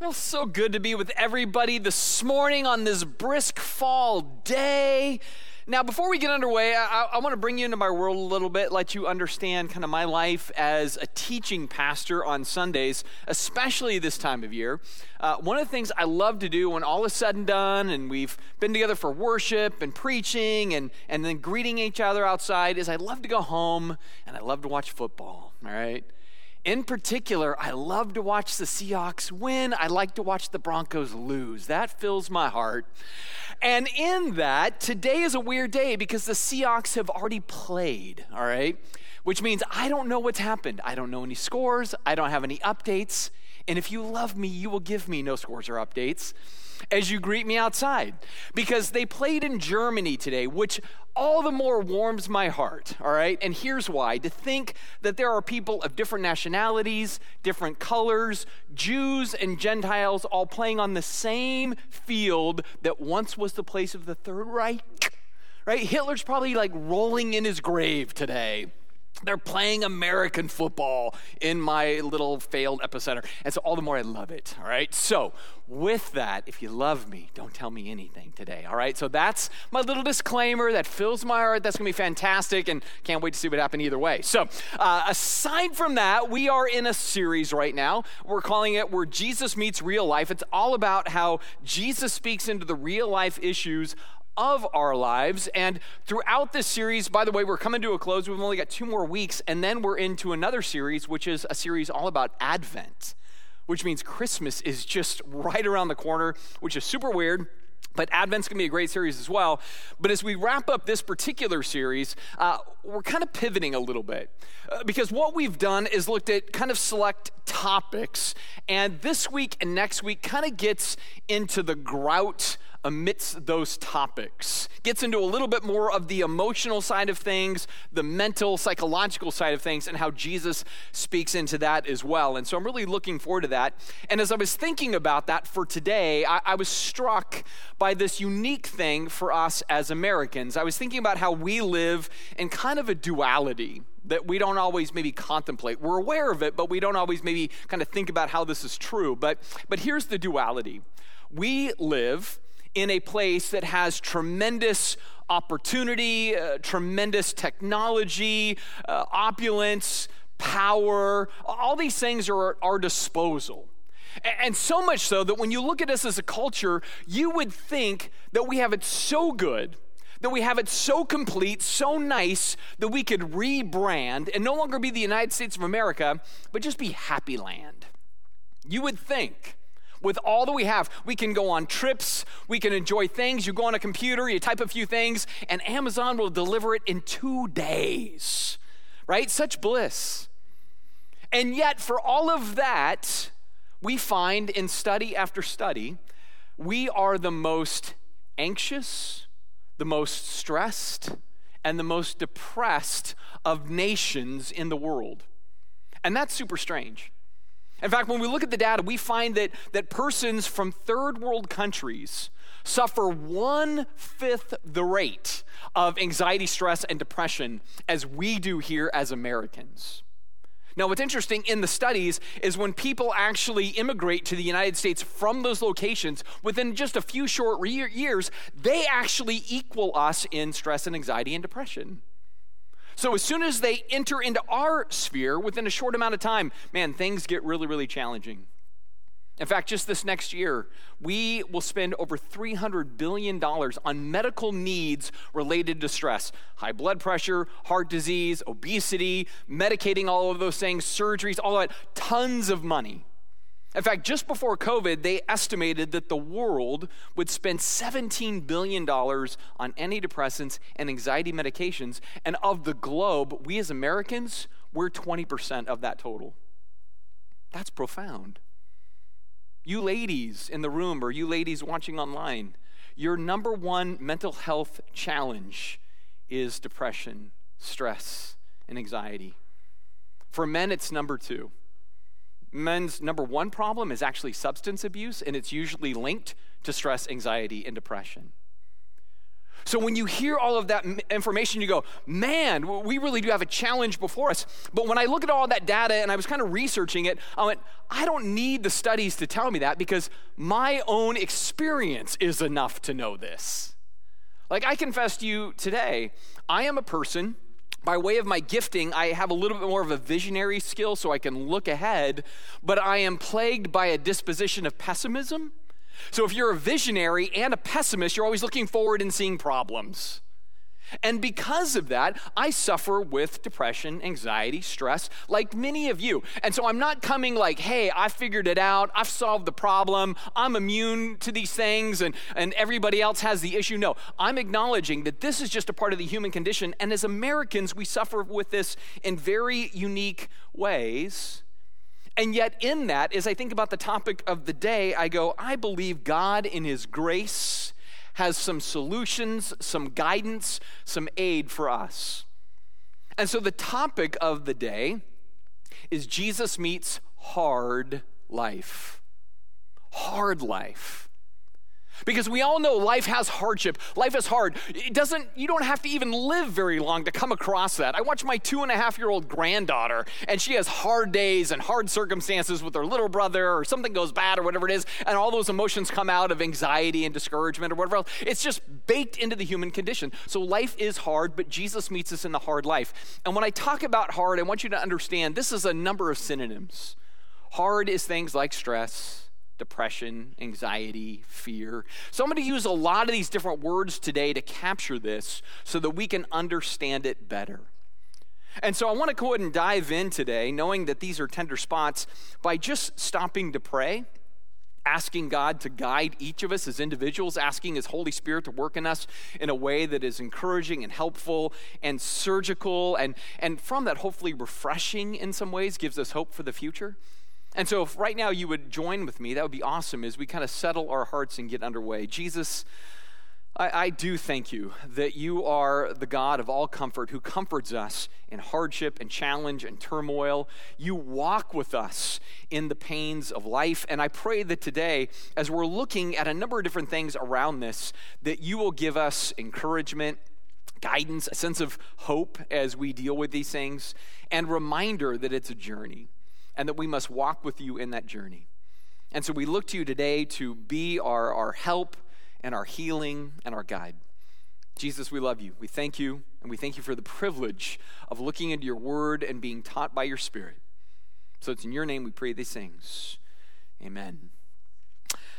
Well, so good to be with everybody this morning on this brisk fall day. Now, before we get underway, I, I want to bring you into my world a little bit, let you understand kind of my life as a teaching pastor on Sundays, especially this time of year. Uh, one of the things I love to do when all is said and done and we've been together for worship and preaching and, and then greeting each other outside is I love to go home and I love to watch football, all right? In particular, I love to watch the Seahawks win. I like to watch the Broncos lose. That fills my heart. And in that, today is a weird day because the Seahawks have already played, all right? Which means I don't know what's happened. I don't know any scores, I don't have any updates. And if you love me, you will give me no scores or updates as you greet me outside because they played in Germany today, which all the more warms my heart, all right? And here's why to think that there are people of different nationalities, different colors, Jews and Gentiles all playing on the same field that once was the place of the Third Reich, right? Hitler's probably like rolling in his grave today. They're playing American football in my little failed epicenter. And so, all the more I love it. All right. So, with that, if you love me, don't tell me anything today. All right. So, that's my little disclaimer that fills my heart. That's going to be fantastic. And can't wait to see what happens either way. So, uh, aside from that, we are in a series right now. We're calling it Where Jesus Meets Real Life. It's all about how Jesus speaks into the real life issues of our lives. And throughout this series, by the way, we're coming to a close. We've only got two more weeks, and then we're into another series, which is a series all about Advent, which means Christmas is just right around the corner, which is super weird. But Advent's gonna be a great series as well. But as we wrap up this particular series, uh, we're kind of pivoting a little bit. Uh, because what we've done is looked at kind of select topics. And this week and next week kind of gets into the grout amidst those topics. Gets into a little bit more of the emotional side of things, the mental, psychological side of things, and how Jesus speaks into that as well. And so I'm really looking forward to that. And as I was thinking about that for today, I, I was struck by this unique thing for us as Americans. I was thinking about how we live in kind of a duality that we don't always maybe contemplate. We're aware of it, but we don't always maybe kind of think about how this is true. But, but here's the duality we live in a place that has tremendous opportunity, uh, tremendous technology, uh, opulence, power. All these things are at our disposal. And so much so that when you look at us as a culture, you would think that we have it so good, that we have it so complete, so nice, that we could rebrand and no longer be the United States of America, but just be Happy Land. You would think with all that we have, we can go on trips, we can enjoy things. You go on a computer, you type a few things, and Amazon will deliver it in two days, right? Such bliss. And yet, for all of that, we find in study after study, we are the most anxious, the most stressed, and the most depressed of nations in the world. And that's super strange. In fact, when we look at the data, we find that, that persons from third world countries suffer one fifth the rate of anxiety, stress, and depression as we do here as Americans. Now, what's interesting in the studies is when people actually immigrate to the United States from those locations, within just a few short re- years, they actually equal us in stress and anxiety and depression. So as soon as they enter into our sphere within a short amount of time, man, things get really, really challenging. In fact, just this next year, we will spend over $300 billion on medical needs related to stress high blood pressure, heart disease, obesity, medicating all of those things, surgeries, all that, tons of money. In fact, just before COVID, they estimated that the world would spend $17 billion on antidepressants and anxiety medications. And of the globe, we as Americans, we're 20% of that total. That's profound. You ladies in the room, or you ladies watching online, your number one mental health challenge is depression, stress, and anxiety. For men, it's number two men's number one problem is actually substance abuse, and it's usually linked to stress, anxiety, and depression. So when you hear all of that information, you go, man, we really do have a challenge before us. But when I look at all that data and I was kind of researching it, I went, I don't need the studies to tell me that because my own experience is enough to know this. Like I confess to you today, I am a person by way of my gifting, I have a little bit more of a visionary skill so I can look ahead, but I am plagued by a disposition of pessimism. So if you're a visionary and a pessimist, you're always looking forward and seeing problems. And because of that, I suffer with depression, anxiety, stress, like many of you. And so I'm not coming like, hey, I figured it out, I've solved the problem, I'm immune to these things, and, and everybody else has the issue. No, I'm acknowledging that this is just a part of the human condition. And as Americans, we suffer with this in very unique ways. And yet, in that, as I think about the topic of the day, I go, I believe God in His grace has some solutions, some guidance, some aid for us. And so the topic of the day is Jesus meets hard life. Hard life. Because we all know life has hardship. Life is hard. It doesn't, you don't have to even live very long to come across that. I watch my two and a half year old granddaughter, and she has hard days and hard circumstances with her little brother, or something goes bad, or whatever it is, and all those emotions come out of anxiety and discouragement or whatever else. It's just baked into the human condition. So life is hard, but Jesus meets us in the hard life. And when I talk about hard, I want you to understand this is a number of synonyms. Hard is things like stress depression, anxiety, fear. So I'm going to use a lot of these different words today to capture this so that we can understand it better. And so I want to go ahead and dive in today, knowing that these are tender spots, by just stopping to pray, asking God to guide each of us as individuals, asking His Holy Spirit to work in us in a way that is encouraging and helpful and surgical, and, and from that, hopefully refreshing in some ways, gives us hope for the future. And so, if right now you would join with me, that would be awesome as we kind of settle our hearts and get underway. Jesus, I, I, do thank you that you are the God of all comfort who comforts us in hardship and challenge and turmoil. You walk with us in the pains of life. And I pray that today, as we're looking at a number of different things around this, that you will give us encouragement guidance, a sense of hope as we deal with these things, and reminder that it's a journey and that we must walk with you in that journey. And so we look to you today to be our, our help and our healing and our guide. Jesus, we love you. We thank you, and we thank you for the privilege of looking into your word and being taught by your spirit. So it's in your name we pray these things. Amen.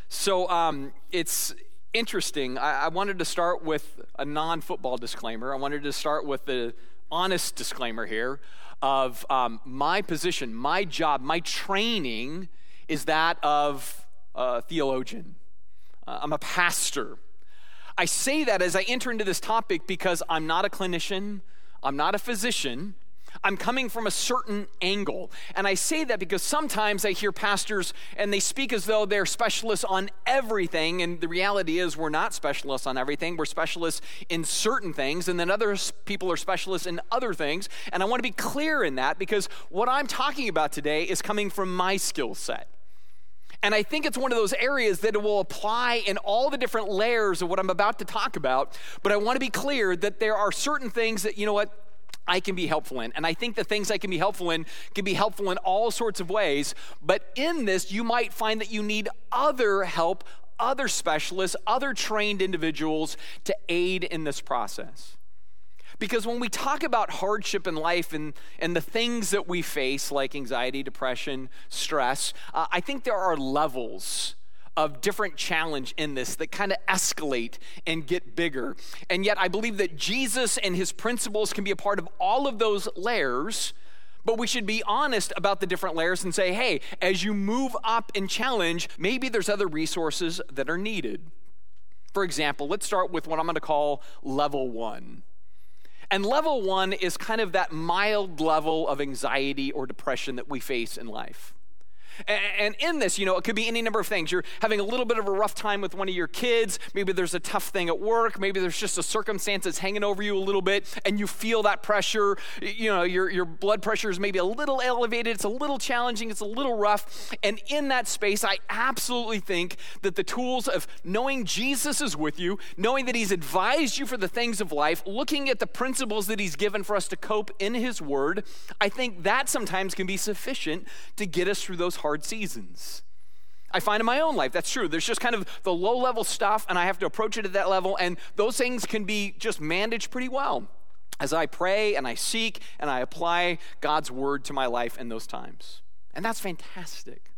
So um, it's interesting. I, I wanted to start with a non football disclaimer. I wanted to start with the honest disclaimer here of um, my position, my job, my training is that of a theologian. Uh, I'm a pastor. I say that as I enter into this topic because I'm not a clinician, I'm not a physician, I'm coming from a certain angle. And I say that because sometimes I hear pastors and they speak as though they're specialists on everything. And the reality is, we're not specialists on everything. We're specialists in certain things. And then other people are specialists in other things. And I want to be clear in that because what I'm talking about today is coming from my skill set. And I think it's one of those areas that it will apply in all the different layers of what I'm about to talk about. But I want to be clear that there are certain things that, you know what, I can be helpful in. And I think the things I can be helpful in can be helpful in all sorts of ways. But in this, you might find that you need other help, other specialists, other trained individuals to aid in this process. Because when we talk about hardship in life and, and the things that we face, like anxiety, depression, stress, uh, I think there are levels of different challenge in this that kind of escalate and get bigger. And yet, I believe that Jesus and his principles can be a part of all of those layers. But we should be honest about the different layers and say, hey, as you move up in challenge, maybe there's other resources that are needed. For example, let's start with what I'm going to call level one. And level one is kind of that mild level of anxiety or depression that we face in life. And in this, you know, it could be any number of things. You're having a little bit of a rough time with one of your kids. Maybe there's a tough thing at work. Maybe there's just a circumstance that's hanging over you a little bit, and you feel that pressure. You know, your, your blood pressure is maybe a little elevated. It's a little challenging. It's a little rough. And in that space, I absolutely think that the tools of knowing Jesus is with you, knowing that He's advised you for the things of life, looking at the principles that He's given for us to cope in His Word, I think that sometimes can be sufficient to get us through those hard seasons. I find in my own life that's true. There's just kind of the low level stuff, and I have to approach it at that level, and those things can be just managed pretty well as I pray and I seek and I apply God's word to my life in those times. And that's fantastic.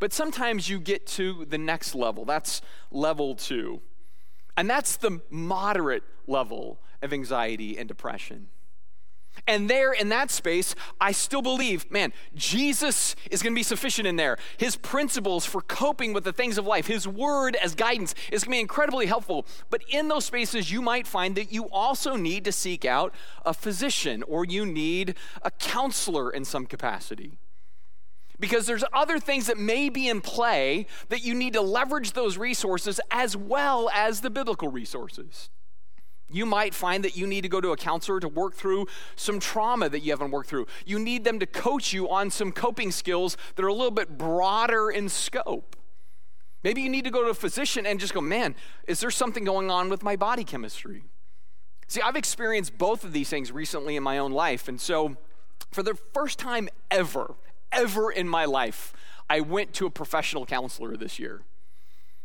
But sometimes you get to the next level. That's level two. And that's the moderate level of anxiety and depression. And there in that space, I still believe, man, Jesus is going to be sufficient in there. His principles for coping with the things of life, His word as guidance is going to be incredibly helpful. But in those spaces, you might find that you also need to seek out a physician or you need a counselor in some capacity. Because there's other things that may be in play that you need to leverage those resources as well as the biblical resources. You might find that you need to go to a counselor to work through some trauma that you haven't worked through. You need them to coach you on some coping skills that are a little bit broader in scope. Maybe you need to go to a physician and just go, man, is there something going on with my body chemistry? See, I've experienced both of these things recently in my own life. And so, for the first time ever, ever in my life, I went to a professional counselor this year.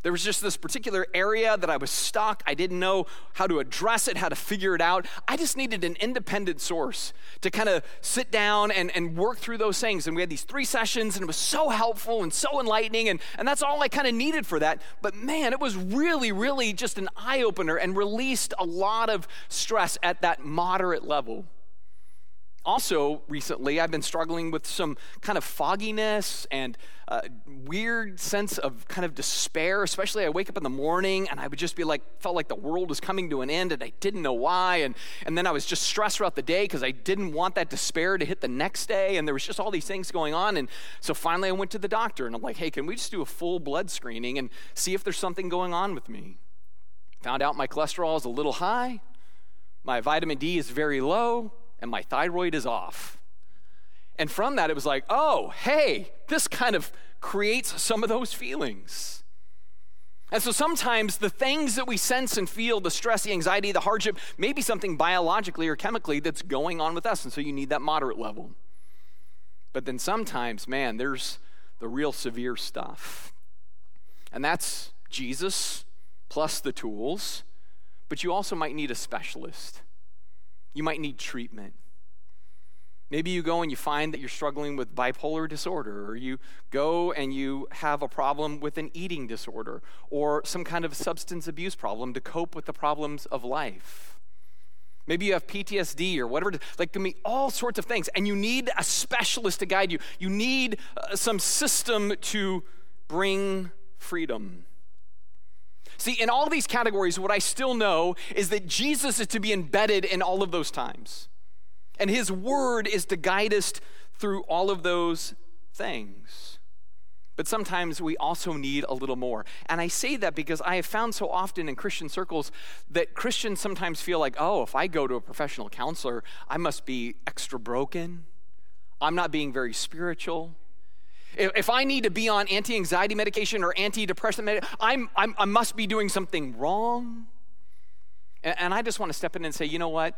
There was just this particular area that I was stuck. I didn't know how to address it, how to figure it out. I just needed an independent source to kind of sit down and, and work through those things. And we had these three sessions, and it was so helpful and so enlightening. And, and that's all I kind of needed for that. But man, it was really, really just an eye opener and released a lot of stress at that moderate level. Also, recently, I've been struggling with some kind of fogginess and uh, weird sense of kind of despair. Especially, I wake up in the morning and I would just be like, felt like the world was coming to an end and I didn't know why. And, and then I was just stressed throughout the day because I didn't want that despair to hit the next day. And there was just all these things going on. And so finally, I went to the doctor and I'm like, hey, can we just do a full blood screening and see if there's something going on with me? Found out my cholesterol is a little high, my vitamin D is very low and my thyroid is off. And from that, it was like, oh, hey, this kind of creates some of those feelings. And so sometimes the things that we sense and feel, the stress, the anxiety, the hardship, may be something biologically or chemically that's going on with us. And so you need that moderate level. But then sometimes, man, there's the real severe stuff. And that's Jesus plus the tools. But you also might need a specialist. You might need treatment. Maybe you go and you find that you're struggling with bipolar disorder, or you go and you have a problem with an eating disorder, or some kind of substance abuse problem to cope with the problems of life. Maybe you have PTSD or whatever, like can be all sorts of things, and you need a specialist to guide you. You need uh, some system to bring freedom. See, in all these categories, what I still know is that Jesus is to be embedded in all of those times. And his word is to guide us through all of those things. But sometimes we also need a little more. And I say that because I have found so often in Christian circles that Christians sometimes feel like, oh, if I go to a professional counselor, I must be extra broken. I'm not being very spiritual. If I need to be on anti anxiety medication or antidepressant medication, I'm, I'm, i must be doing something wrong. And, and I just want to step in and say, you know what?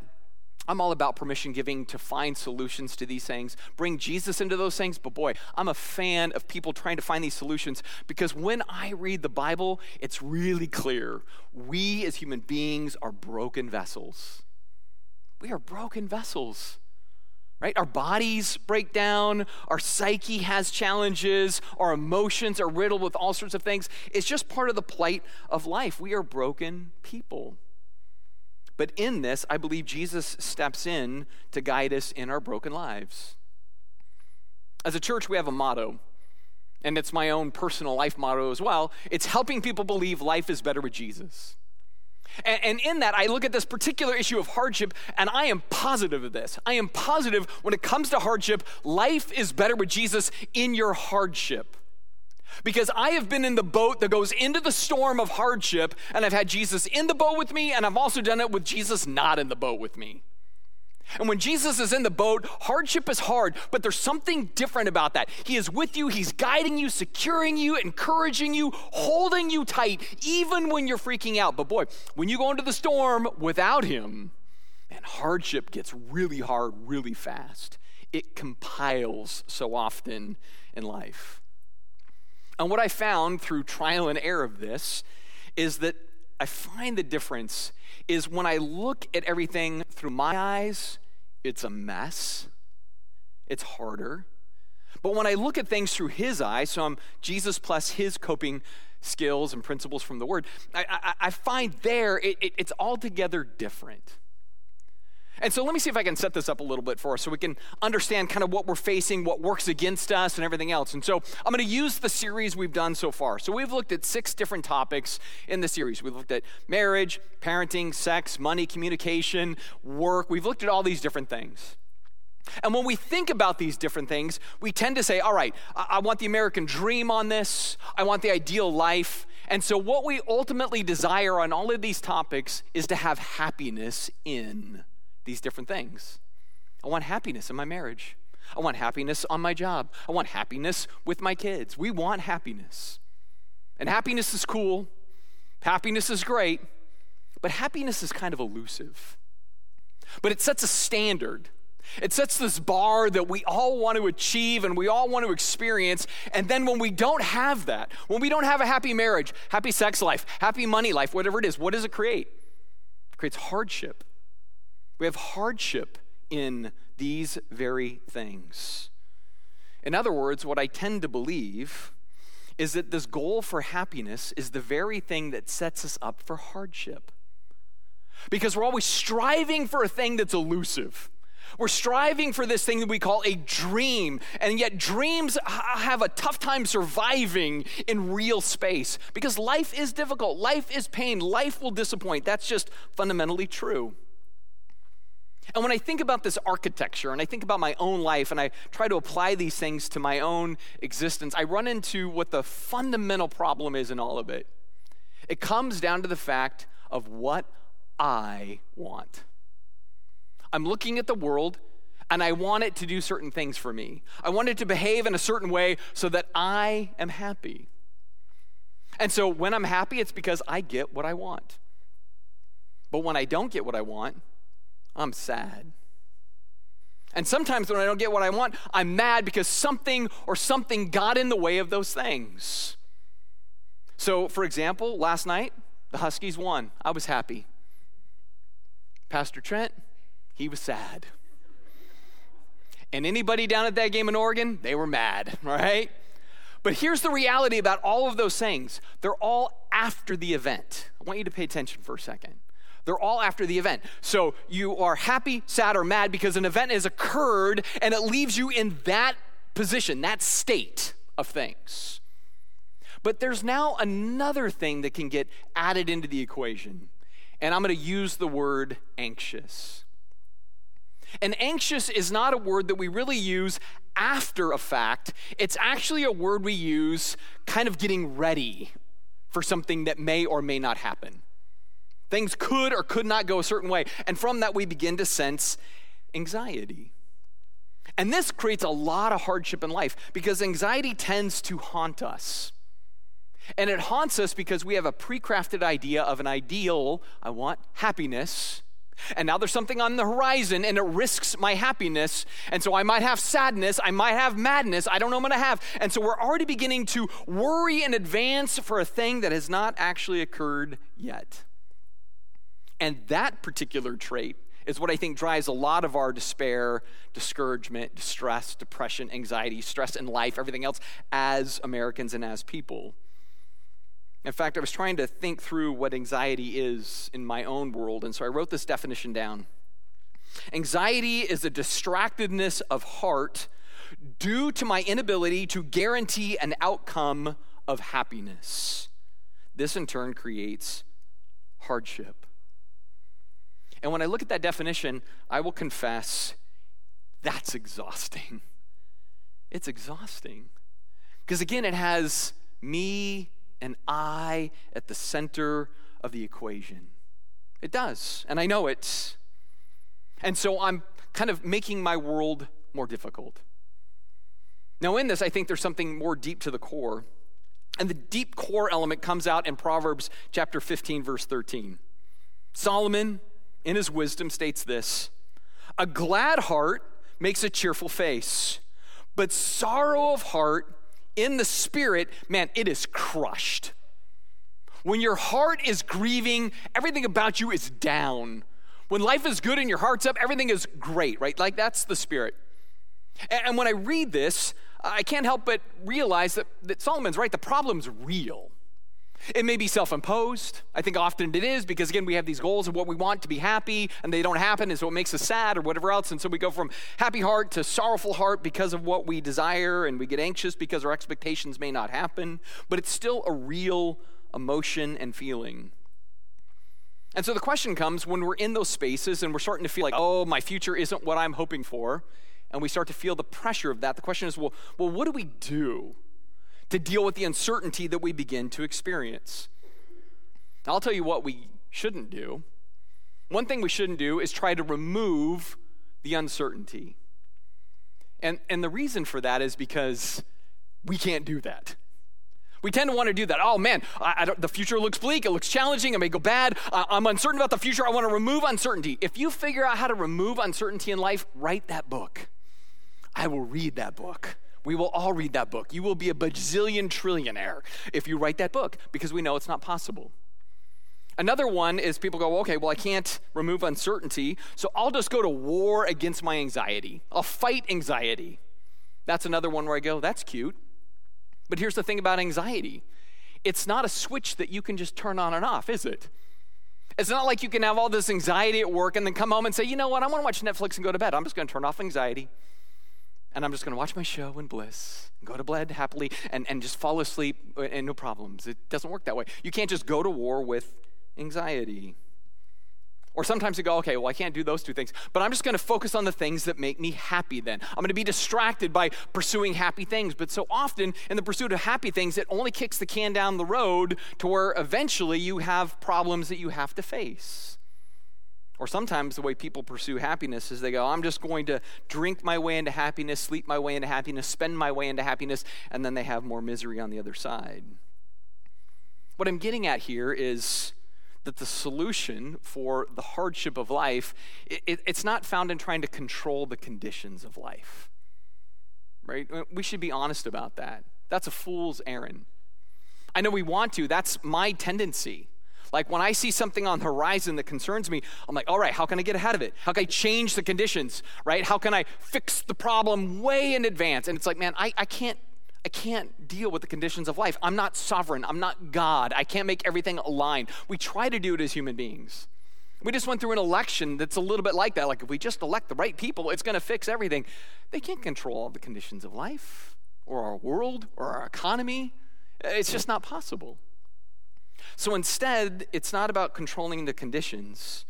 I'm all about permission giving to find solutions to these things, bring Jesus into those things. But boy, I'm a fan of people trying to find these solutions because when I read the Bible, it's really clear. We as human beings are broken vessels. We are broken vessels right? Our bodies break down, our psyche has challenges, our emotions are riddled with all sorts of things. It's just part of the plight of life. We are broken people. But in this, I believe Jesus steps in to guide us in our broken lives. As a church, we have a motto, and it's my own personal life motto as well. It's helping people believe life is better with Jesus. And, and, in that, I look at this particular issue of hardship, and I am positive of this. I am positive when it comes to hardship, life is better with Jesus in your hardship. Because I have been in the boat that goes into the storm of hardship, and I've had Jesus in the boat with me, and I've also done it with Jesus not in the boat with me. And when Jesus is in the boat, hardship is hard, but there's something different about that. He is with you, He's guiding you, securing you, encouraging you, holding you tight, even when you're freaking out. But boy, when you go into the storm without Him, man, hardship gets really hard really fast. It compiles so often in life. And what I found through trial and error of this is that I find the difference is when I look at everything through my eyes, it's a mess. It's harder. But when I look at things through his eyes, so I'm Jesus plus his coping skills and principles from the word, I, I, I find there it, it, it's altogether different. And so let me see if I can set this up a little bit for us so we can understand kind of what we're facing, what works against us, and everything else. And so I'm going to use the series we've done so far. So we've looked at six different topics in the series. We've looked at marriage, parenting, sex, money, communication, work. We've looked at all these different things. And when we think about these different things, we tend to say, all right, I, want the American dream on this, I want the ideal life. And so, what we ultimately desire on all of these topics is to have happiness in these different things. I want happiness in my marriage. I want happiness on my job. I want happiness with my kids. We want happiness. And happiness is cool. Happiness is great. But happiness is kind of elusive. But it sets a standard. It sets this bar that we all want to achieve and we all want to experience. And then when we don't have that, when we don't have a happy marriage, happy sex life, happy money life, whatever it is, what does it create? It creates hardship. We have hardship in these very things. In other words, what I tend to believe is that this goal for happiness is the very thing that sets us up for hardship. Because we're always striving for a thing that's elusive. We're striving for this thing that we call a dream, and yet dreams have a tough time surviving in real space because life is difficult, life is pain, life will disappoint. That's just fundamentally true. And when I think about this architecture and I think about my own life and I try to apply these things to my own existence, I run into what the fundamental problem is in all of it. It comes down to the fact of what I want. I'm looking at the world and I want it to do certain things for me. I want it to behave in a certain way so that I am happy. And so when I'm happy, it's because I get what I want. But when I don't get what I want, I'm sad. And sometimes when I don't get what I want, I'm mad because something or something got in the way of those things. So, for example, last night, the Huskies won. I was happy. Pastor Trent, he was sad. And anybody down at that game in Oregon, they were mad, right? But here's the reality about all of those things they're all after the event. I want you to pay attention for a second. They're all after the event. So you are happy, sad, or mad because an event has occurred and it leaves you in that position, that state of things. But there's now another thing that can get added into the equation. And I'm going to use the word anxious. And anxious is not a word that we really use after a fact, it's actually a word we use kind of getting ready for something that may or may not happen. Things could or could not go a certain way. And from that, we begin to sense anxiety. And this creates a lot of hardship in life because anxiety tends to haunt us. And it haunts us because we have a pre crafted idea of an ideal. I want happiness. And now there's something on the horizon and it risks my happiness. And so I might have sadness. I might have madness. I don't know what I'm going to have. And so we're already beginning to worry in advance for a thing that has not actually occurred yet. And that particular trait is what I think drives a lot of our despair, discouragement, distress, depression, anxiety, stress in life, everything else as Americans and as people. In fact, I was trying to think through what anxiety is in my own world, and so I wrote this definition down. Anxiety is a distractedness of heart due to my inability to guarantee an outcome of happiness. This in turn creates hardship. And when I look at that definition, I will confess that's exhausting. It's exhausting. Because again, it has me and I at the center of the equation. It does, and I know it. And so I'm kind of making my world more difficult. Now, in this, I think there's something more deep to the core. And the deep core element comes out in Proverbs chapter 15, verse 13. Solomon, in his wisdom, states this A glad heart makes a cheerful face, but sorrow of heart in the spirit, man, it is crushed. When your heart is grieving, everything about you is down. When life is good and your heart's up, everything is great, right? Like that's the spirit. And when I read this, I can't help but realize that, that Solomon's right. The problem's real. It may be self imposed. I think often it is because, again, we have these goals of what we want to be happy and they don't happen, so it makes us sad or whatever else. And so we go from happy heart to sorrowful heart because of what we desire, and we get anxious because our expectations may not happen. But it's still a real emotion and feeling. And so the question comes when we're in those spaces and we're starting to feel like, oh, my future isn't what I'm hoping for, and we start to feel the pressure of that. The question is, well, well what do we do? To deal with the uncertainty that we begin to experience. Now, I'll tell you what we shouldn't do. One thing we shouldn't do is try to remove the uncertainty. And, and the reason for that is because we can't do that. We tend to want to do that. Oh man, I, I the future looks bleak. It looks challenging. It may go bad. I, I'm uncertain about the future. I want to remove uncertainty. If you figure out how to remove uncertainty in life, write that book. I will read that book. We will all read that book. You will be a bajillion trillionaire if you write that book because we know it's not possible. Another one is people go, okay, well, I can't remove uncertainty, so I'll just go to war against my anxiety. I'll fight anxiety. That's another one where I go, that's cute. But here's the thing about anxiety it's not a switch that you can just turn on and off, is it? It's not like you can have all this anxiety at work and then come home and say, you know what, I want to watch Netflix and go to bed. I'm just going to turn off anxiety and I'm just going to watch my show in bliss, go to bed happily, and, and just fall asleep uh, and no problems. It doesn't work that way. You can't just go to war with anxiety. Or sometimes you go, okay, well, I can't do those two things, but I'm just going to focus on the things that make me happy then. I'm going to be distracted by pursuing happy things. But so often in the pursuit of happy things, it only kicks the can down the road to where eventually you have problems that you have to face. Or sometimes the way people pursue happiness is they go, I'm just going to drink my way into happiness, sleep my way into happiness, spend my way into happiness, and then they have more misery on the other side. What I'm getting at here is that the solution for the hardship of life, it, it, it's not found in trying to control the conditions of life. Right? We should be honest about that. That's a fool's errand. I know we want to, that's my tendency. Like when I see something on the horizon that concerns me, I'm like, all right, how can I get ahead of it? How can I change the conditions, right? How can I fix the problem way in advance? And it's like, man, I, I can't I can't deal with the conditions of life. I'm not sovereign. I'm not God. I can't make everything align. We try to do it as human beings. We just went through an election that's a little bit like that. Like, if we just elect the right people, it's going to fix everything. They can't control all the conditions of life or our world or our economy. It's just not possible. So instead, it's not about controlling the conditions,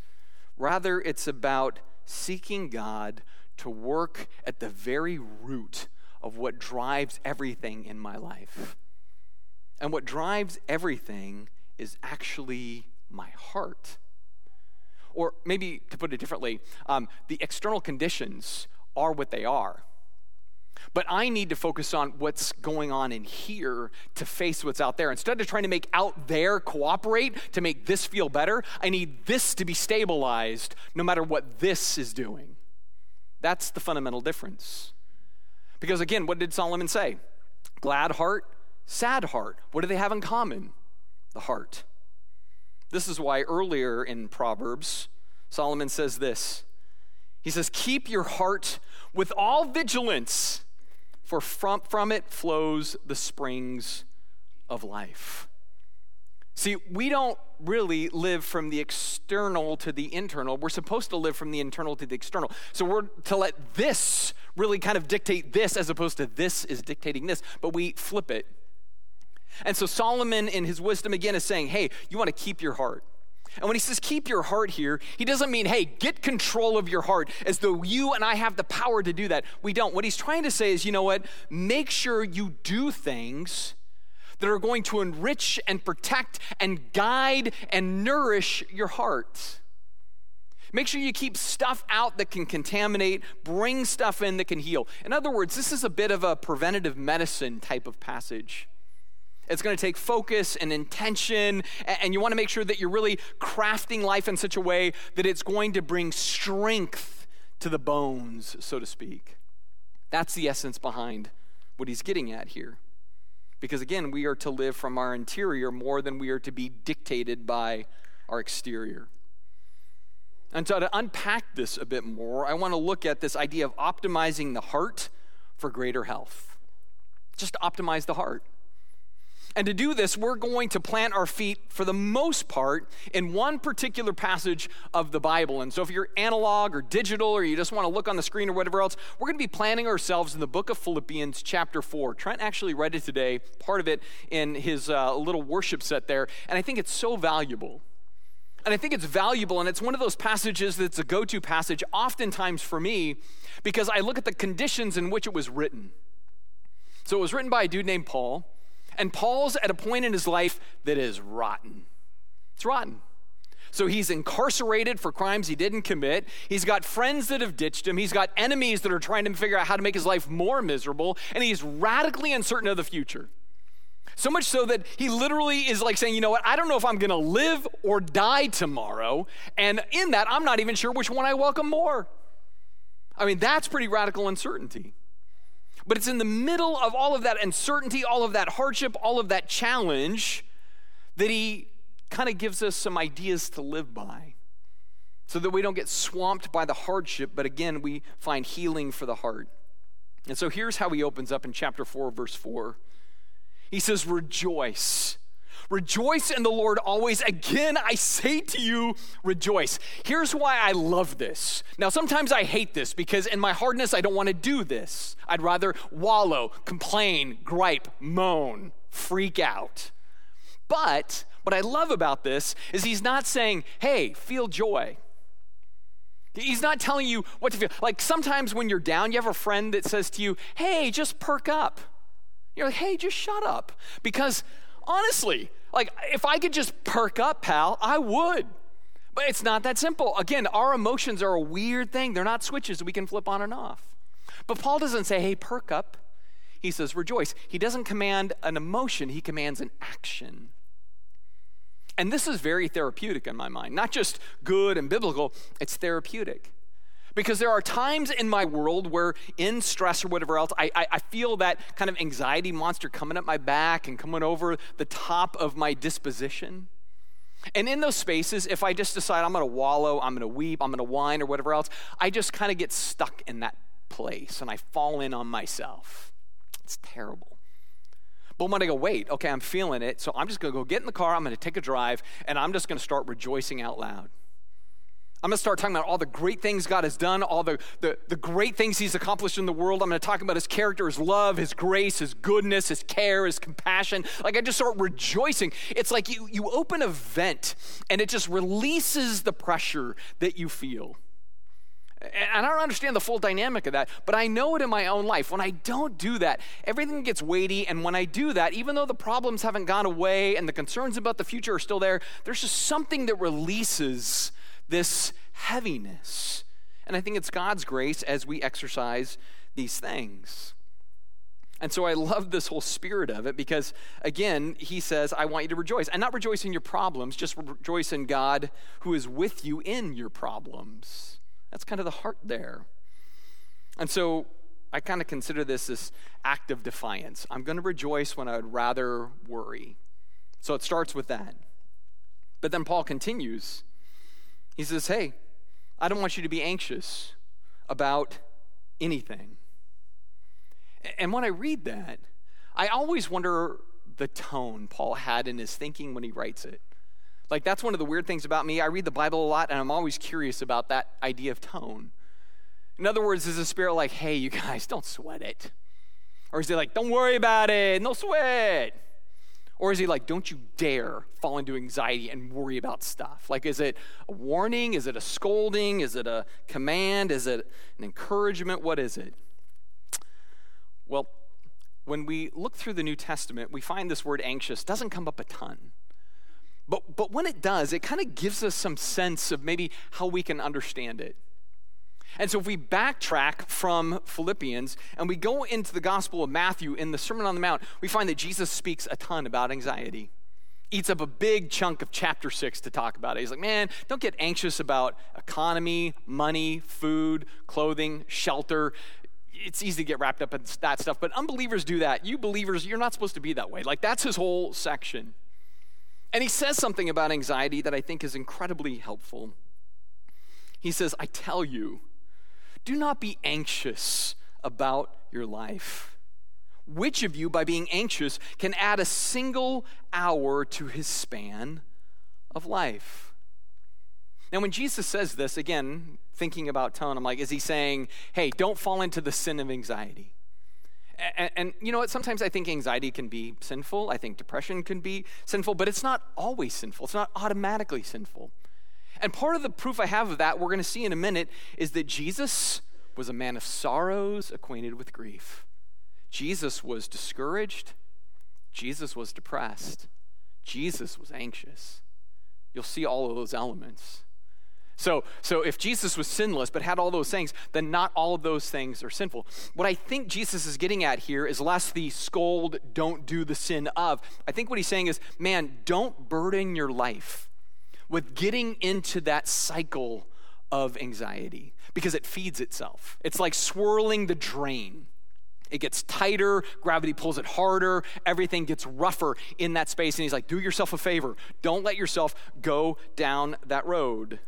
rather, it's about seeking God to work at the very root of what drives everything in my life. And what drives everything is actually my heart. Or maybe to put it differently, um, the external conditions are what they are. But I need to focus on what's going on in here to face what's out there. Instead of trying to make out there cooperate to make this feel better, I need this to be stabilized no matter what this is doing. That's the fundamental difference. Because again, what did Solomon say? Glad heart, sad heart. What do they have in common? The heart. This is why earlier in Proverbs, Solomon says this. He says, Keep your heart with all vigilance for from, from it flows the springs of life. See, we don't really live from the external to the internal. We're supposed to live from the internal to the external. So we're to let this really kind of dictate this as opposed to this is dictating this, but we flip it. And so Solomon, in his wisdom, again, is saying, hey, you want to keep your heart. And when he says keep your heart here, he doesn't mean, hey, get control of your heart as though you and I have the power to do that. We don't. What he's trying to say is, you know what? Make sure you do things that are going to enrich and protect and guide and nourish your heart. Make sure you keep stuff out that can contaminate, bring stuff in that can heal. In other words, this is a bit of a preventative medicine type of passage. It's going to take focus and intention, and you want to make sure that you're really crafting life in such a way that it's going to bring strength to the bones, so to speak. That's the essence behind what he's getting at here. Because again, we are to live from our interior more than we are to be dictated by our exterior. And so, to unpack this a bit more, I want to look at this idea of optimizing the heart for greater health. Just optimize the heart. And to do this, we're going to plant our feet, for the most part, in one particular passage of the Bible. And so, if you're analog or digital, or you just want to look on the screen or whatever else, we're going to be planting ourselves in the book of Philippians, chapter 4. Trent actually read it today, part of it in his uh, little worship set there. And I think it's so valuable. And I think it's valuable, and it's one of those passages that's a go to passage, oftentimes for me, because I look at the conditions in which it was written. So it was written by a dude named Paul. And Paul's at a point in his life that is rotten. It's rotten. So he's incarcerated for crimes he didn't commit. He's got friends that have ditched him. He's got enemies that are trying to figure out how to make his life more miserable. And he's radically uncertain of the future. So much so that he literally is like saying, you know what, I don't know if I'm going to live or die tomorrow. And in that, I'm not even sure which one I welcome more. I mean, that's pretty radical uncertainty. But it's in the middle of all of that uncertainty, all of that hardship, all of that challenge that he kind of gives us some ideas to live by so that we don't get swamped by the hardship, but again, we find healing for the heart. And so here's how he opens up in chapter 4, verse 4. He says, Rejoice. Rejoice in the Lord always. Again, I say to you, rejoice. Here's why I love this. Now, sometimes I hate this because in my hardness, I don't want to do this. I'd rather wallow, complain, gripe, moan, freak out. But what I love about this is he's not saying, hey, feel joy. He's not telling you what to feel. Like sometimes when you're down, you have a friend that says to you, hey, just perk up. You're like, hey, just shut up. Because honestly, like, if I could just perk up, pal, I would. But it's not that simple. Again, our emotions are a weird thing. They're not switches we can flip on and off. But Paul doesn't say, hey, perk up. He says, rejoice. He doesn't command an emotion, he commands an action. And this is very therapeutic in my mind. Not just good and biblical, it's therapeutic. Because there are times in my world where, in stress or whatever else, I, I, I, feel that kind of anxiety monster coming up my back and coming over the top of my disposition. And in those spaces, if I just decide I'm going to wallow, I'm going to weep, I'm going to whine, or whatever else, I just kind of get stuck in that place and I fall in on myself. It's terrible. But when I go, wait, okay, I'm feeling it, so I'm just going to go get in the car, I'm going to take a drive, and I'm just going to start rejoicing out loud. I'm going to start talking about all the great things God has done, all the, the, the, great things He's accomplished in the world. I'm going to talk about His character, His love, His grace, His goodness, His care, His compassion. Like I just start rejoicing. It's like you, you open a vent and it just releases the pressure that you feel. And I don't understand the full dynamic of that, but I know it in my own life. When I don't do that, everything gets weighty. And when I do that, even though the problems haven't gone away and the concerns about the future are still there, there's just something that releases this heaviness. And I think it's God's grace as we exercise these things. And so I love this whole spirit of it because, again, he says, I want you to rejoice. And not rejoice in your problems, just rejoice in God who is with you in your problems. That's kind of the heart there. And so I kind of consider this this act of defiance. I'm going to rejoice when I would rather worry. So it starts with that. But then Paul continues he says, Hey, I don't want you to be anxious about anything. And when I read that, I always wonder the tone Paul had in his thinking when he writes it. Like, that's one of the weird things about me. I read the Bible a lot, and I'm always curious about that idea of tone. In other words, is the Spirit like, hey, you guys, don't sweat it? Or is he like, don't worry about it, no sweat? Or is he like, don't you dare fall into anxiety and worry about stuff? Like, is it a warning? Is it a scolding? Is it a command? Is it an encouragement? What is it? Well, when we look through the New Testament, we find this word anxious doesn't come up a ton. But, but when it does, it kind of gives us some sense of maybe how we can understand it. And so, if we backtrack from Philippians and we go into the Gospel of Matthew in the Sermon on the Mount, we find that Jesus speaks a ton about anxiety. Eats up a big chunk of chapter six to talk about it. He's like, man, don't get anxious about economy, money, food, clothing, shelter. It's easy to get wrapped up in that stuff, but unbelievers do that. You believers, you're not supposed to be that way. Like, that's his whole section. And he says something about anxiety that I think is incredibly helpful. He says, I tell you, do not be anxious about your life. Which of you, by being anxious, can add a single hour to his span of life? Now, when Jesus says this, again, thinking about tone, I'm like, is he saying, hey, don't fall into the sin of anxiety? And, and, you know what? Sometimes I think anxiety can be sinful. I think depression can be sinful, but it's not always sinful. It's not automatically sinful. And part of the proof I have of that, we're going to see in a minute, is that Jesus was a man of sorrows, acquainted with grief. Jesus was discouraged. Jesus was depressed. Jesus was anxious. You'll see all of those elements. So, so if Jesus was sinless but had all those things, then not all of those things are sinful. What I think Jesus is getting at here is less the scold, don't do the sin of. I think what he's saying is, man, don't burden your life with getting into that cycle of anxiety because it feeds itself. It's like swirling the drain. It gets tighter, gravity pulls it harder, everything gets rougher in that space. And he's like, do yourself a favor. Don't let yourself go down that road.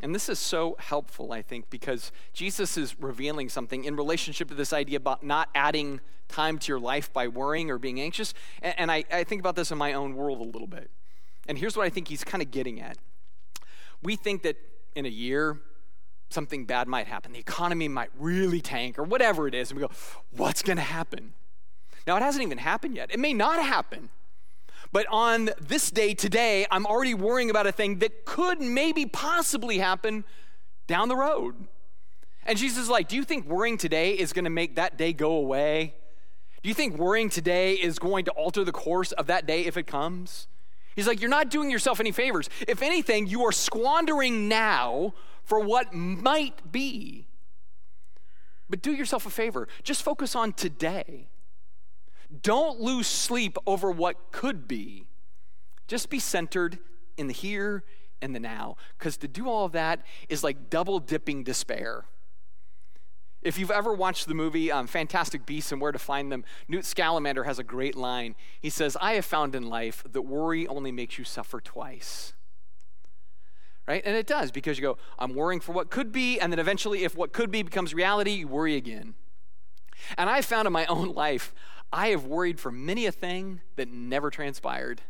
And this is so helpful, I think, because Jesus is revealing something in relationship to this idea about not adding time to your life by worrying or being anxious. And, I, I think about this in my own world a little bit. And here's what I think he's kind of getting at. We think that in a year, something bad might happen. The economy might really tank or whatever it is. And we go, what's going to happen? Now, it hasn't even happened yet. It may not happen. But on this day today, I'm already worrying about a thing that could maybe possibly happen down the road. And Jesus is like, Do you think worrying today is going to make that day go away? Do you think worrying today is going to alter the course of that day if it comes? He's like, You're not doing yourself any favors. If anything, you are squandering now for what might be. But do yourself a favor, just focus on today. Don't lose sleep over what could be. Just be centered in the here and the now. Because to do all of that is like double dipping despair. If you've ever watched the movie um, Fantastic Beasts and Where to Find Them, Newt Scamander has a great line. He says, I have found in life that worry only makes you suffer twice. Right? And it does because you go, I'm worrying for what could be, and then eventually, if what could be becomes reality, you worry again. And I found in my own life, I have worried for many a thing that never transpired.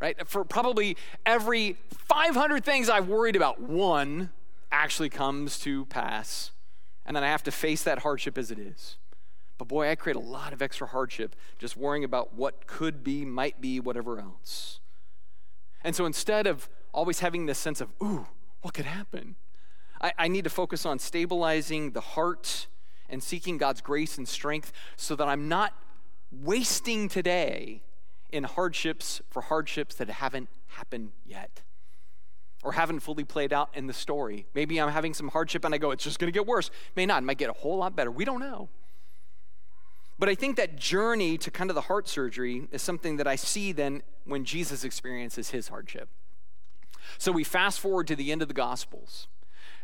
Right? For probably every 500 things I've worried about, one actually comes to pass and then I have to face that hardship as it is. But boy, I create a lot of extra hardship just worrying about what could be, might be, whatever else. And so instead of always having this sense of, ooh, what could happen? I, I need to focus on stabilizing the heart and seeking God's grace and strength so that I'm not wasting today in hardships for hardships that haven't happened yet or haven't fully played out in the story. Maybe I'm having some hardship and I go, it's just going to get worse. May not. It might get a whole lot better. We don't know. But I think that journey to kind of the heart surgery is something that I see then when Jesus experiences his hardship. So we fast forward to the end of the Gospels.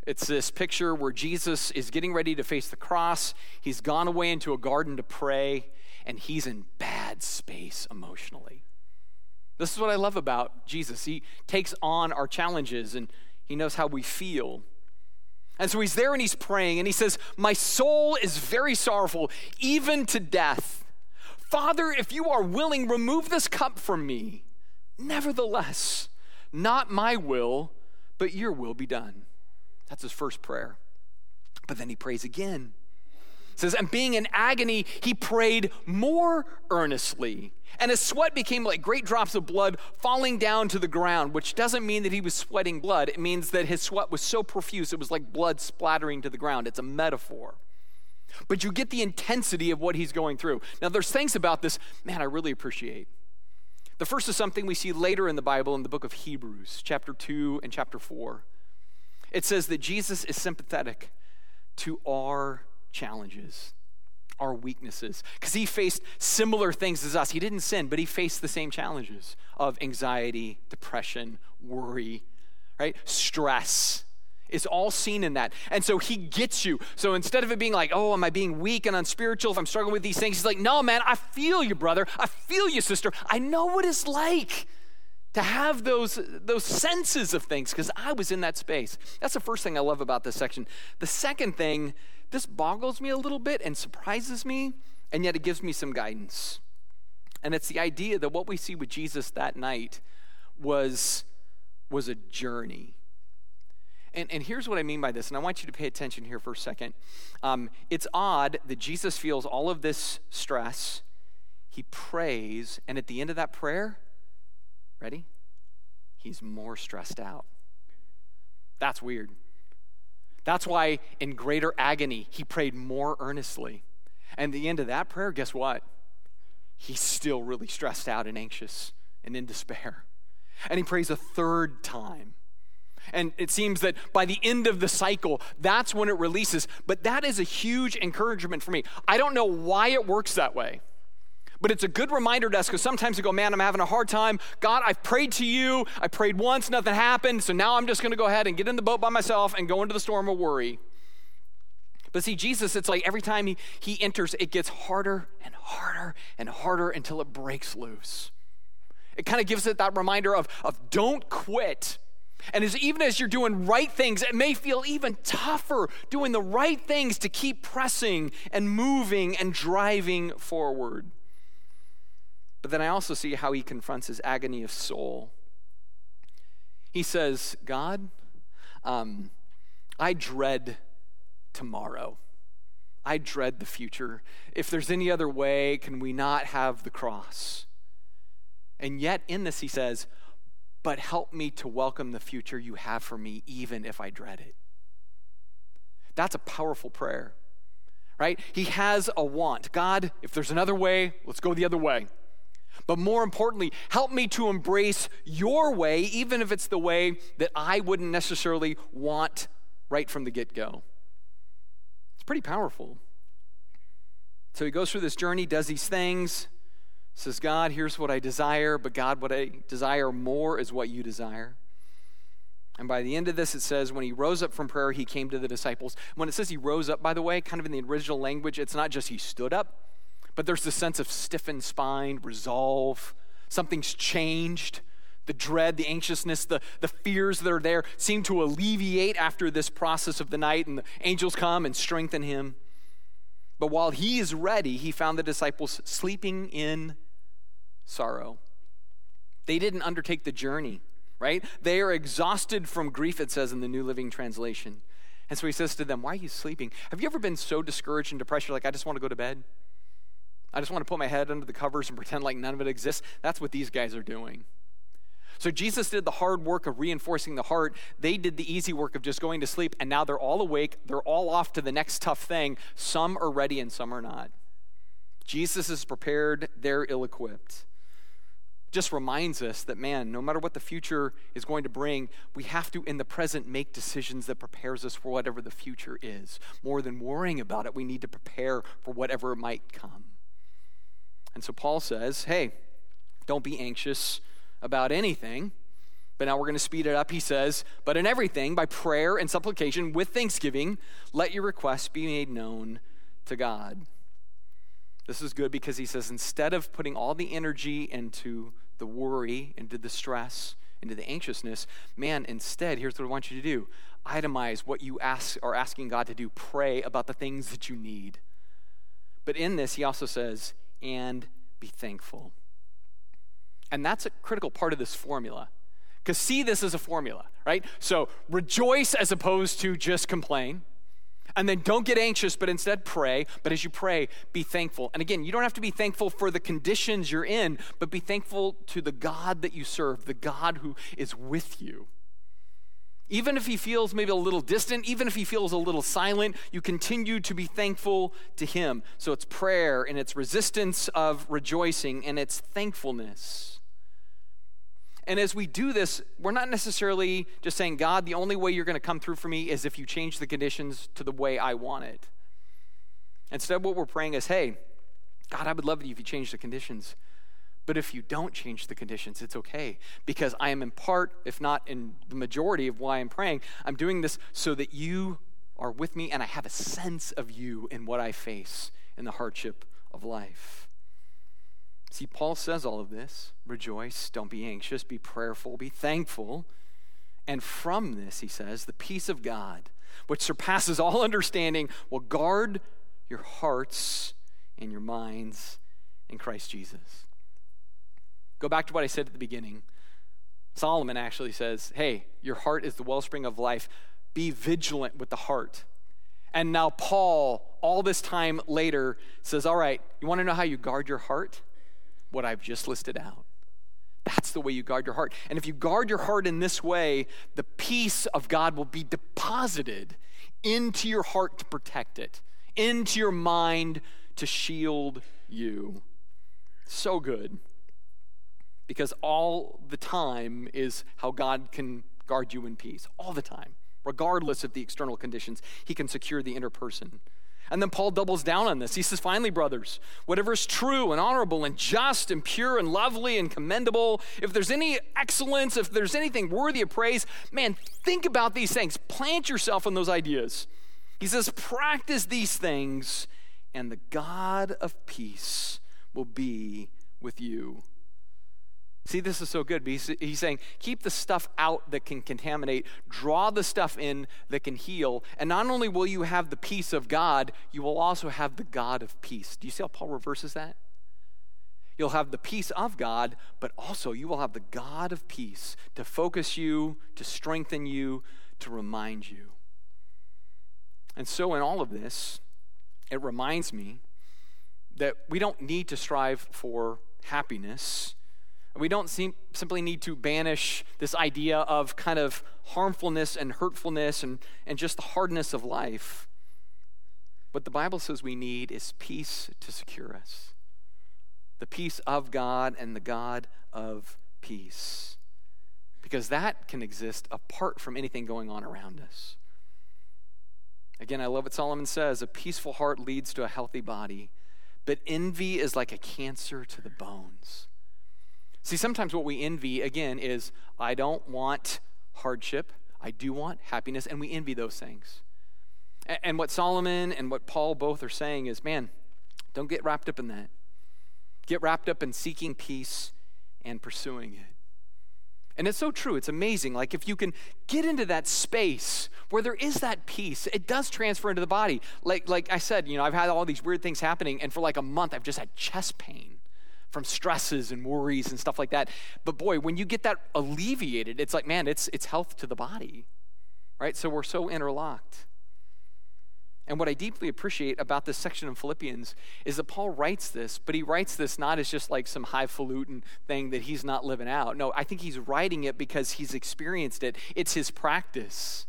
It's this picture where Jesus is getting ready to face the cross. He's gone away into a garden to pray, and he's in bad space emotionally. This is what I love about Jesus. He takes on our challenges and he knows how we feel. And so he's there and he's praying and he says, My soul is very sorrowful, even to death. Father, if you are willing, remove this cup from me. Nevertheless, not my will, but your will be done. That's his first prayer. But then he prays again. It says, and being in agony, he prayed more earnestly. And his sweat became like great drops of blood falling down to the ground, which doesn't mean that he was sweating blood. It means that his sweat was so profuse, it was like blood splattering to the ground. It's a metaphor. But you get the intensity of what he's going through. Now, there's things about this, man, I really appreciate. The first is something we see later in the Bible in the book of Hebrews, chapter 2 and chapter 4. It says that Jesus is sympathetic to our challenges, our weaknesses, because he faced similar things as us. He didn't sin, but he faced the same challenges of anxiety, depression, worry, right? Stress. Is all seen in that. And so he gets you. So instead of it being like, oh, am I being weak and unspiritual if I'm struggling with these things? He's like, no, man, I feel you, brother. I feel you, sister. I know what it's like to have those, those senses of things because I was in that space. That's the first thing I love about this section. The second thing, this boggles me a little bit and surprises me, and yet it gives me some guidance. And it's the idea that what we see with Jesus that night was, was a journey. And, and here's what I mean by this, and I want you to pay attention here for a second. Um, it's odd that Jesus feels all of this stress, he prays, and at the end of that prayer, Ready? He's more stressed out. That's weird. That's why in greater agony, he prayed more earnestly. And the end of that prayer, guess what? He's still really stressed out and anxious and in despair. And he prays a third time. And it seems that by the end of the cycle, that's when it releases. But that is a huge encouragement for me. I don't know why it works that way. But it's a good reminder to us because sometimes we go, man, I'm having a hard time. God, I've prayed to you. I prayed once, nothing happened. So now I'm just going to go ahead and get in the boat by myself and go into the storm of worry. But see, Jesus, it's like every time he, he enters, it gets harder and harder and harder until it breaks loose. It kind of gives it that reminder of, of don't quit. And as, even as you're doing right things, it may feel even tougher doing the right things to keep pressing and moving and driving forward. But then I also see how he confronts his agony of soul. He says, God, um, I dread tomorrow. I dread the future. If there's any other way, can we not have the cross? And yet, in this, he says, But help me to welcome the future you have for me, even if I dread it. That's a powerful prayer, right? He has a want. God, if there's another way, let's go the other way. But more importantly, help me to embrace your way, even if it's the way that I wouldn't necessarily want right from the get go. It's pretty powerful. So he goes through this journey, does these things, says, God, here's what I desire, but God, what I desire more is what you desire. And by the end of this, it says, when he rose up from prayer, he came to the disciples. When it says he rose up, by the way, kind of in the original language, it's not just he stood up, but there's this sense of stiffened spine, resolve. Something's changed. The dread, the anxiousness, the, the fears that are there seem to alleviate after this process of the night, and the angels come and strengthen him. But while he is ready, he found the disciples sleeping in sorrow. They didn't undertake the journey, right? They are exhausted from grief, it says in the New Living Translation. And so he says to them, Why are you sleeping? Have you ever been so discouraged and depressed, you're like, I just want to go to bed? I just want to put my head under the covers and pretend like none of it exists. That's what these guys are doing. So Jesus did the hard work of reinforcing the heart. They did the easy work of just going to sleep, and now they're all awake. They're all off to the next tough thing. Some are ready and some are not. Jesus is prepared, they're ill equipped. Just reminds us that, man, no matter what the future is going to bring, we have to, in the present, make decisions that prepares us for whatever the future is. More than worrying about it, we need to prepare for whatever might come. And so Paul says, hey, don't be anxious about anything. But now we're going to speed it up. He says, But in everything, by prayer and supplication with thanksgiving, let your requests be made known to God. This is good because he says, instead of putting all the energy into the worry, into the stress, into the anxiousness, man, instead, here's what I want you to do itemize what you ask, are asking God to do. Pray about the things that you need. But in this, he also says, and be thankful. And that's a critical part of this formula. Because see this as a formula, right? So rejoice as opposed to just complain. And then don't get anxious, but instead pray. But as you pray, be thankful. And again, you don't have to be thankful for the conditions you're in, but be thankful to the God that you serve, the God who is with you. Even if he feels maybe a little distant, even if he feels a little silent, you continue to be thankful to him. So it's prayer and it's resistance of rejoicing and it's thankfulness. And as we do this, we're not necessarily just saying, God, the only way you're going to come through for me is if you change the conditions to the way I want it. Instead, what we're praying is, hey, God, I would love it if you change the conditions. But if you don't change the conditions, it's okay because I am in part, if not in the majority of why I'm praying, I'm doing this so that you are with me and I have a sense of you in what I face in the hardship of life. See, Paul says all of this rejoice, don't be anxious, be prayerful, be thankful. And from this, he says, the peace of God, which surpasses all understanding, will guard your hearts and your minds in Christ Jesus. Go back to what I said at the beginning. Solomon actually says, Hey, your heart is the wellspring of life. Be vigilant with the heart. And now, Paul, all this time later, says, All right, you want to know how you guard your heart? What I've just listed out. That's the way you guard your heart. And if you guard your heart in this way, the peace of God will be deposited into your heart to protect it, into your mind to shield you. So good because all the time is how God can guard you in peace. All the time. Regardless of the external conditions, He can secure the inner person. And then Paul doubles down on this. He says, finally, brothers, whatever is true and honorable and just and pure and lovely and commendable, if there's any excellence, if there's anything worthy of praise, man, think about these things. Plant yourself in those ideas. He says, practice these things, and the God of peace will be with you. See, this is so good. He's, saying, keep the stuff out that can contaminate, draw the stuff in that can heal. And not only will you have the peace of God, you will also have the God of peace. Do you see how Paul reverses that? You'll have the peace of God, but also you will have the God of peace to focus you, to strengthen you, to remind you. And so, in all of this, it reminds me that we don't need to strive for happiness we don't seem, simply need to banish this idea of kind of harmfulness and hurtfulness and, and just the hardness of life. What the Bible says we need is peace to secure us the peace of God and the God of peace. Because that can exist apart from anything going on around us. Again, I love what Solomon says a peaceful heart leads to a healthy body, but envy is like a cancer to the bones. See, sometimes what we envy, again, is I don't want hardship, I do want happiness, and we envy those things. And what Solomon and what Paul both are saying is man, don't get wrapped up in that. Get wrapped up in seeking peace and pursuing it. And it's so true. It's amazing. Like, if you can get into that space where there is that peace, it does transfer into the body. Like, like I said, you know, I've had all these weird things happening, and for like a month, I've just had chest pain from stresses and worries and stuff like that. But boy, when you get that alleviated, it's like, man, it's, it's health to the body, right? So we're so interlocked. And what I deeply appreciate about this section in Philippians is that Paul writes this, but he writes this not as just like some highfalutin thing that he's not living out. No, I think he's writing it because he's experienced it. It's his practice.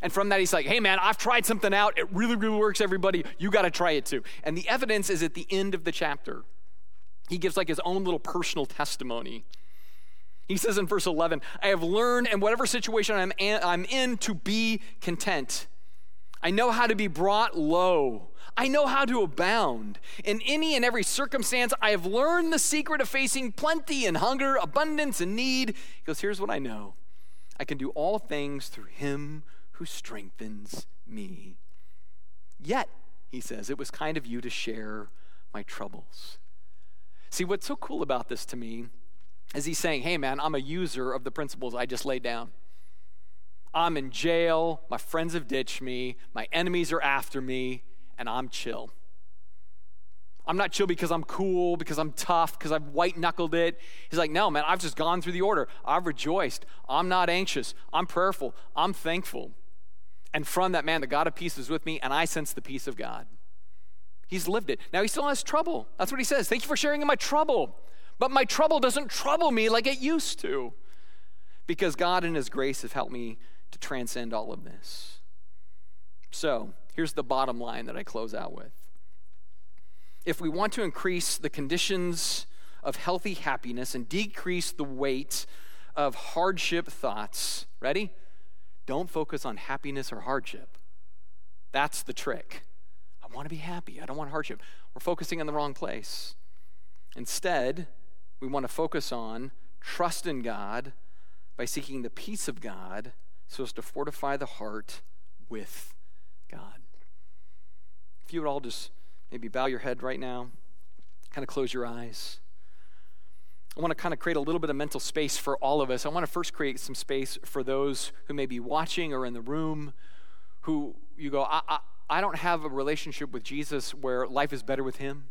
And from that, he's like, hey, man, I've tried something out. It really, really works, everybody. You got to try it too. And the evidence is at the end of the chapter he gives like his own little personal testimony. He says in verse 11, I have learned in whatever situation I'm, I'm in to be content. I know how to be brought low. I know how to abound. In any and every circumstance, I have learned the secret of facing plenty and hunger, abundance and need. He goes, Here's what I know I can do all things through him who strengthens me. Yet, he says, it was kind of you to share my troubles. See, what's so cool about this to me is he's saying, hey, man, I'm a user of the principles I just laid down. I'm in jail, my friends have ditched me, my enemies are after me, and I'm chill. I'm not chill because I'm cool, because I'm tough, because I've white knuckled it. He's like, no, man, I've just gone through the order. I've rejoiced. I'm not anxious. I'm prayerful. I'm thankful. And from that man, the God of peace is with me, and I sense the peace of God. He's lived it. Now he still has trouble. That's what he says. Thank you for sharing in my trouble. But my trouble doesn't trouble me like it used to. Because God and his grace have helped me to transcend all of this. So, here's the bottom line that I close out with. If we want to increase the conditions of healthy happiness and decrease the weight of hardship thoughts, ready? Don't focus on happiness or hardship. That's the trick. Want to be happy. I don't want hardship. We're focusing in the wrong place. Instead, we want to focus on trust in God by seeking the peace of God so as to fortify the heart with God. If you would all just maybe bow your head right now, kind of close your eyes. I want to kind of create a little bit of mental space for all of us. I want to first create some space for those who may be watching or in the room who you go, I, I, I don't have a relationship with Jesus where life is better with him.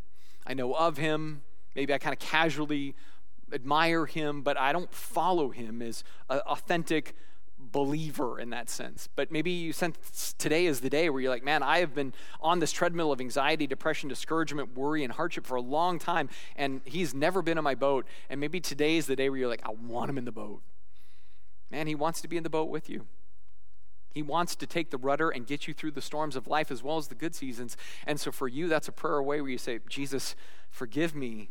I know of him. Maybe I kind of casually admire him, but I don't follow him as an authentic believer in that sense. But maybe you sense today is the day where you're like, man, I have been on this treadmill of anxiety, depression, discouragement, worry, and hardship for a long time, and he's never been in my boat. And maybe today is the day where you're like, I want him in the boat. Man, he wants to be in the boat with you. He wants to take the rudder and get you through the storms of life as well as the good seasons. And so for you, that's a prayer away where you say, Jesus, forgive me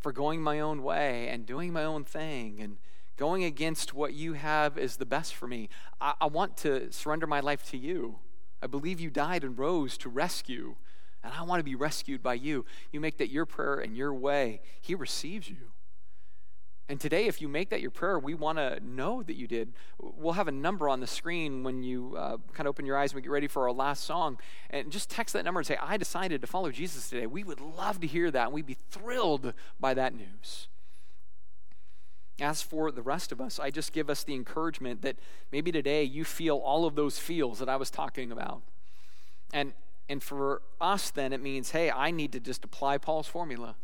for going my own way and doing my own thing and going against what you have is the best for me. I, I want to surrender my life to you. I believe you died and rose to rescue, and I want to be rescued by you. You make that your prayer and your way, He receives you. And today, if you make that your prayer, we want to know that you did. We'll have a number on the screen when you uh, kind of open your eyes and we get ready for our last song. And just text that number and say, I decided to follow Jesus today. We would love to hear that, and we'd be thrilled by that news. As for the rest of us, I just give us the encouragement that maybe today you feel all of those feels that I was talking about. And and for us then it means, hey, I need to just apply Paul's formula.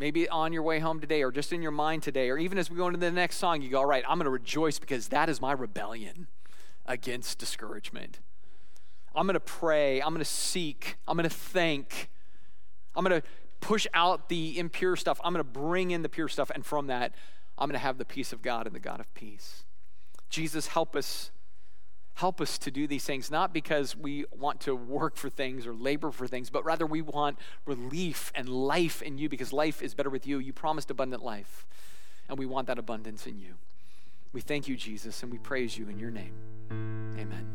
Maybe on your way home today or just in your mind today or even as we go into the next song you go, "All right, I'm going to rejoice because that is my rebellion against discouragement." I'm going to pray, I'm going to seek, I'm going to thank. I'm going to push out the impure stuff. I'm going to bring in the pure stuff. And from that, I'm going to have the peace of God and the God of peace. Jesus, help us. Help us to do these things, not because we want to work for things or labor for things, but rather we want relief and life in you because life is better with you. You promised abundant life, and we want that abundance in you. We thank you, Jesus, and we praise you in your name. Amen.